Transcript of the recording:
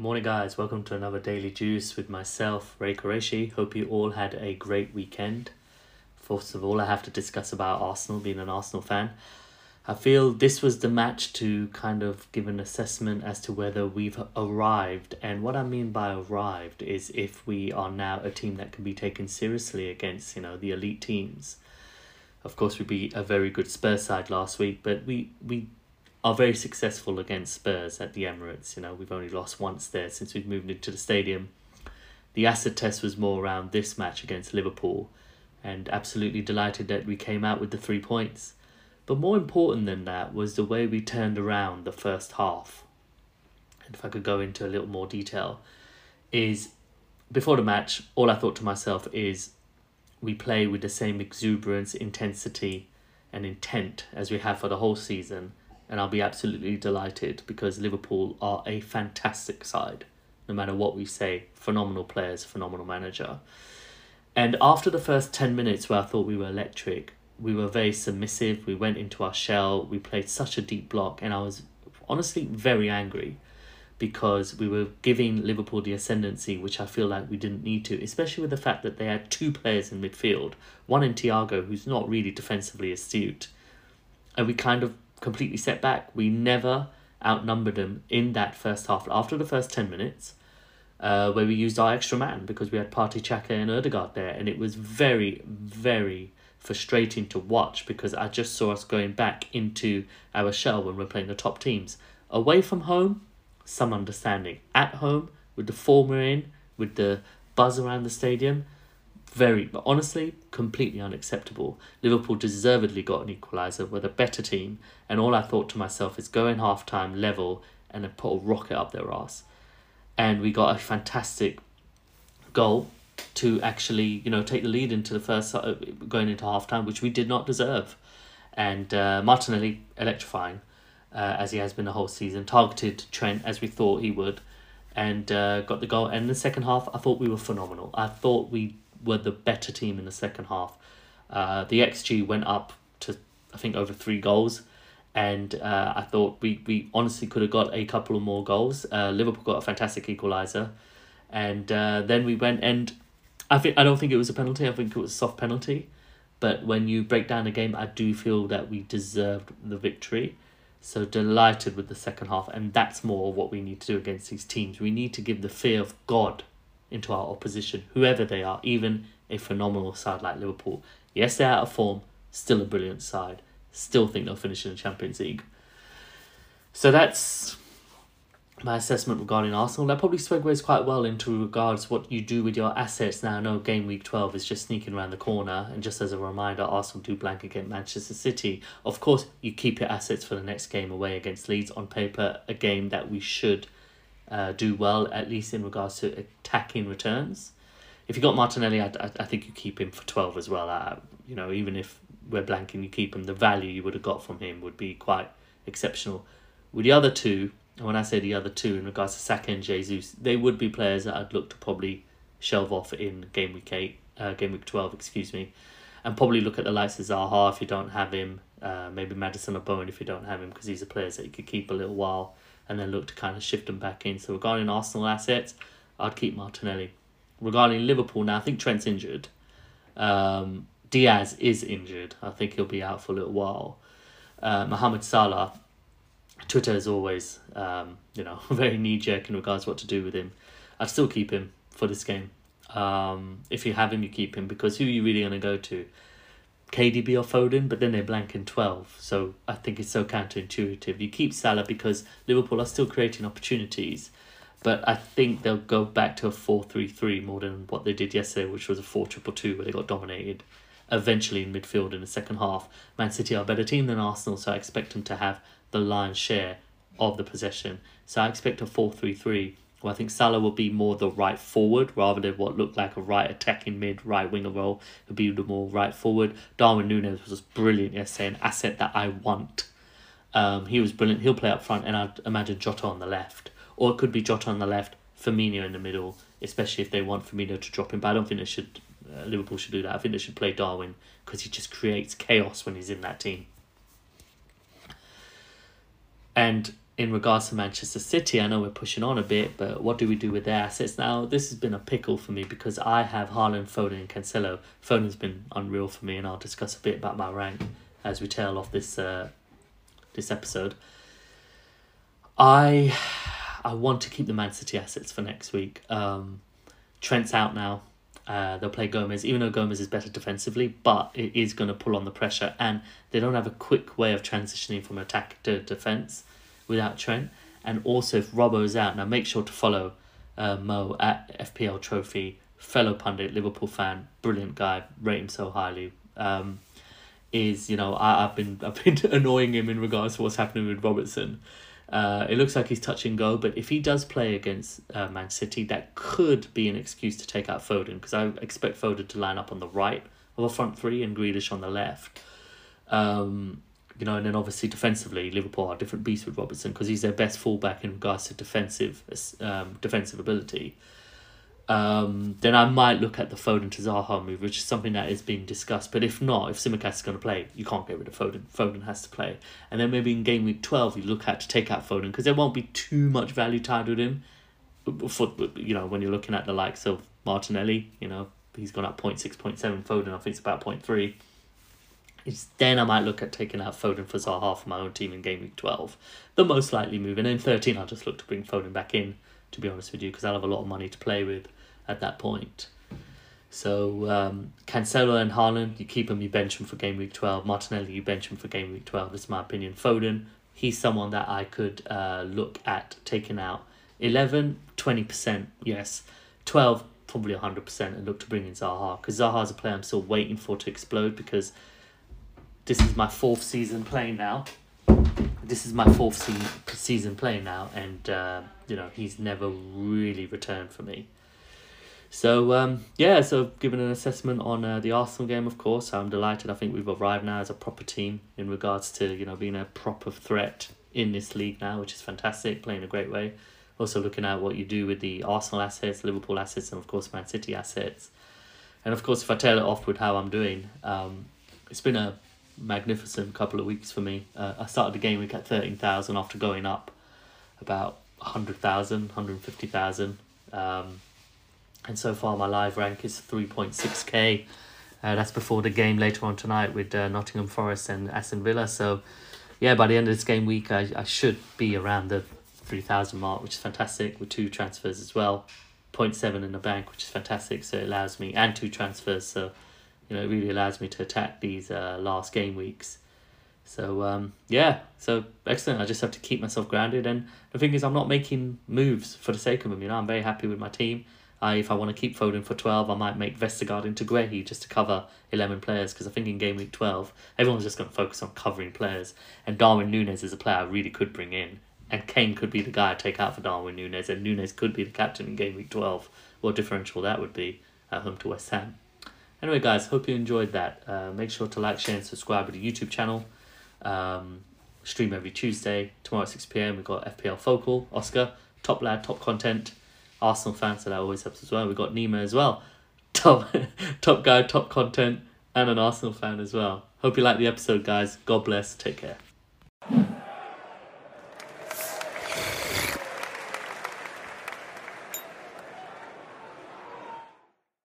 Morning, guys. Welcome to another Daily Juice with myself, Ray Qureshi. Hope you all had a great weekend. First of all, I have to discuss about Arsenal, being an Arsenal fan. I feel this was the match to kind of give an assessment as to whether we've arrived. And what I mean by arrived is if we are now a team that can be taken seriously against, you know, the elite teams. Of course, we beat a very good Spurs side last week, but we, we are very successful against Spurs at the Emirates. You know, we've only lost once there since we've moved into the stadium. The acid test was more around this match against Liverpool, and absolutely delighted that we came out with the three points. But more important than that was the way we turned around the first half. And if I could go into a little more detail, is before the match, all I thought to myself is we play with the same exuberance, intensity, and intent as we have for the whole season and I'll be absolutely delighted because Liverpool are a fantastic side, no matter what we say. Phenomenal players, phenomenal manager. And after the first 10 minutes where I thought we were electric, we were very submissive, we went into our shell, we played such a deep block, and I was honestly very angry because we were giving Liverpool the ascendancy, which I feel like we didn't need to, especially with the fact that they had two players in midfield, one in Thiago, who's not really defensively astute, and we kind of completely set back. We never outnumbered them in that first half. After the first 10 minutes, uh, where we used our extra man because we had Partey Xhaka and Odegaard there, and it was very, very frustrating to watch because I just saw us going back into our shell when we're playing the top teams. Away from home, some understanding. At home, with the form we're in, with the buzz around the stadium, very but honestly completely unacceptable. Liverpool deservedly got an equaliser with a better team, and all I thought to myself is go in half time level and then put a rocket up their ass. And we got a fantastic goal to actually, you know, take the lead into the first uh, going into half time, which we did not deserve. And uh, Martinelli electrifying, uh, as he has been the whole season, targeted Trent as we thought he would, and uh, got the goal. And in the second half, I thought we were phenomenal. I thought we were the better team in the second half. Uh, the XG went up to I think over three goals, and uh, I thought we, we honestly could have got a couple of more goals. Uh, Liverpool got a fantastic equaliser, and uh, then we went and I think I don't think it was a penalty. I think it was a soft penalty, but when you break down the game, I do feel that we deserved the victory. So delighted with the second half, and that's more what we need to do against these teams. We need to give the fear of God into our opposition, whoever they are, even a phenomenal side like Liverpool. Yes, they're out of form, still a brilliant side. Still think they'll finish in the Champions League. So that's my assessment regarding Arsenal. That probably segues quite well into regards what you do with your assets now. I know game week 12 is just sneaking around the corner, and just as a reminder, Arsenal do blank against Manchester City. Of course, you keep your assets for the next game away against Leeds on paper, a game that we should uh, do well, at least in regards to attacking returns. If you got Martinelli, I, I, think you keep him for 12 as well. Uh, you know, even if we're blanking, you keep him, the value you would have got from him would be quite exceptional. With the other two, and when I say the other two in regards to Saka and Jesus, they would be players that I'd look to probably shelve off in game week 8, uh, game week 12, excuse me, and probably look at the likes of Zaha if you don't have him, uh, maybe Maddison or Bowen if you don't have him, because these are players that you could keep a little while and then look to kind of shift them back in. So regarding Arsenal assets, I'd keep Martinelli. Regarding Liverpool now, I think Trent's injured. Um, Diaz is injured. I think he'll be out for a little while. Uh, Mohamed Salah, Twitter is always, um, you know, very knee jerk in regards to what to do with him. I'd still keep him for this game. Um, if you have him, you keep him because who are you really going to go to? KDB or Foden, but then they blank in 12. So I think it's so counterintuitive. You keep Salah because Liverpool are still creating opportunities, but I think they'll go back to a 4 3 3 more than what they did yesterday, which was a 4 2 2 where they got dominated eventually in midfield in the second half. Man City are a better team than Arsenal, so I expect them to have the lion's share of the possession. So I expect a 4 3 3 well, I think Salah will be more the right forward rather than what looked like a right attacking mid, right winger role. He'll be the more right forward. Darwin Nunez was brilliant yesterday, an asset that I want. Um, he was brilliant. He'll play up front, and I'd imagine Jota on the left. Or it could be Jota on the left, Firmino in the middle, especially if they want Firmino to drop in. But I don't think they should. Uh, Liverpool should do that. I think they should play Darwin because he just creates chaos when he's in that team. And in regards to Manchester City, I know we're pushing on a bit, but what do we do with their assets now? This has been a pickle for me because I have Haaland, Foden, and Cancelo. Foden's been unreal for me, and I'll discuss a bit about my rank as we tail off this uh, this episode. I I want to keep the Man City assets for next week. Um, Trent's out now. Uh, they'll play Gomez, even though Gomez is better defensively, but it is going to pull on the pressure, and they don't have a quick way of transitioning from attack to defense without Trent. And also, if Robbo's out, now make sure to follow uh, Mo at FPL Trophy, fellow pundit, Liverpool fan, brilliant guy, rate him so highly. Um, is you know I've been I've been annoying him in regards to what's happening with Robertson. Uh, it looks like he's touch and go, but if he does play against uh, Man City, that could be an excuse to take out Foden because I expect Foden to line up on the right of a front three and Grealish on the left. Um, you know, and then obviously defensively, Liverpool are different beast with Robertson because he's their best fullback in regards to defensive um, defensive ability um, then I might look at the Foden to Zaha move, which is something that is being discussed. But if not, if Tsimikas is going to play, you can't get rid of Foden. Foden has to play. And then maybe in game week 12, you look at to take out Foden because there won't be too much value tied with him. For, you know, when you're looking at the likes of Martinelli, you know, he's gone up 0.6, 0.7. Foden, I think it's about 0.3. It's then I might look at taking out Foden for Zaha for my own team in game week 12. The most likely move. And in 13, I'll just look to bring Foden back in, to be honest with you, because I'll have a lot of money to play with at that point. So um, Cancelo and Haaland, you keep them, you bench them for game week 12. Martinelli, you bench him for game week 12. That's my opinion. Foden, he's someone that I could uh, look at taking out. 11, 20%, yes. 12, probably 100%, and look to bring in Zaha. Because Zaha's a player I'm still waiting for to explode because this is my fourth season playing now. This is my fourth se- season playing now, and uh, you know he's never really returned for me. So um, yeah, so given an assessment on uh, the Arsenal game, of course, I'm delighted. I think we've arrived now as a proper team in regards to you know being a proper threat in this league now, which is fantastic, playing a great way. Also looking at what you do with the Arsenal assets, Liverpool assets, and of course Man City assets. And of course, if I tail it off with how I'm doing, um, it's been a magnificent couple of weeks for me. Uh, I started the game week at thirteen thousand after going up about 100,000, 150,000. Um, and so far my live rank is 3.6k. Uh, that's before the game later on tonight with uh, Nottingham Forest and Aston Villa. So, yeah, by the end of this game week, I, I should be around the 3,000 mark, which is fantastic, with two transfers as well. 0.7 in the bank, which is fantastic. So, it allows me, and two transfers. So, you know, it really allows me to attack these uh, last game weeks. So, um, yeah, so excellent. I just have to keep myself grounded. And the thing is, I'm not making moves for the sake of them. You know, I'm very happy with my team. I, if I want to keep Foden for 12, I might make Vestergaard into Guehi just to cover 11 players because I think in game week 12, everyone's just going to focus on covering players. And Darwin Nunez is a player I really could bring in. And Kane could be the guy I take out for Darwin Nunez, and Nunez could be the captain in game week 12. What differential that would be at home to West Ham. Anyway, guys, hope you enjoyed that. Uh, make sure to like, share, and subscribe to the YouTube channel. Um, stream every Tuesday. Tomorrow at 6 pm, we've got FPL Focal, Oscar, top lad, top content. Arsenal fans, so that always helps as well. We've got Nima as well. Top, top guy, top content, and an Arsenal fan as well. Hope you like the episode, guys. God bless. Take care.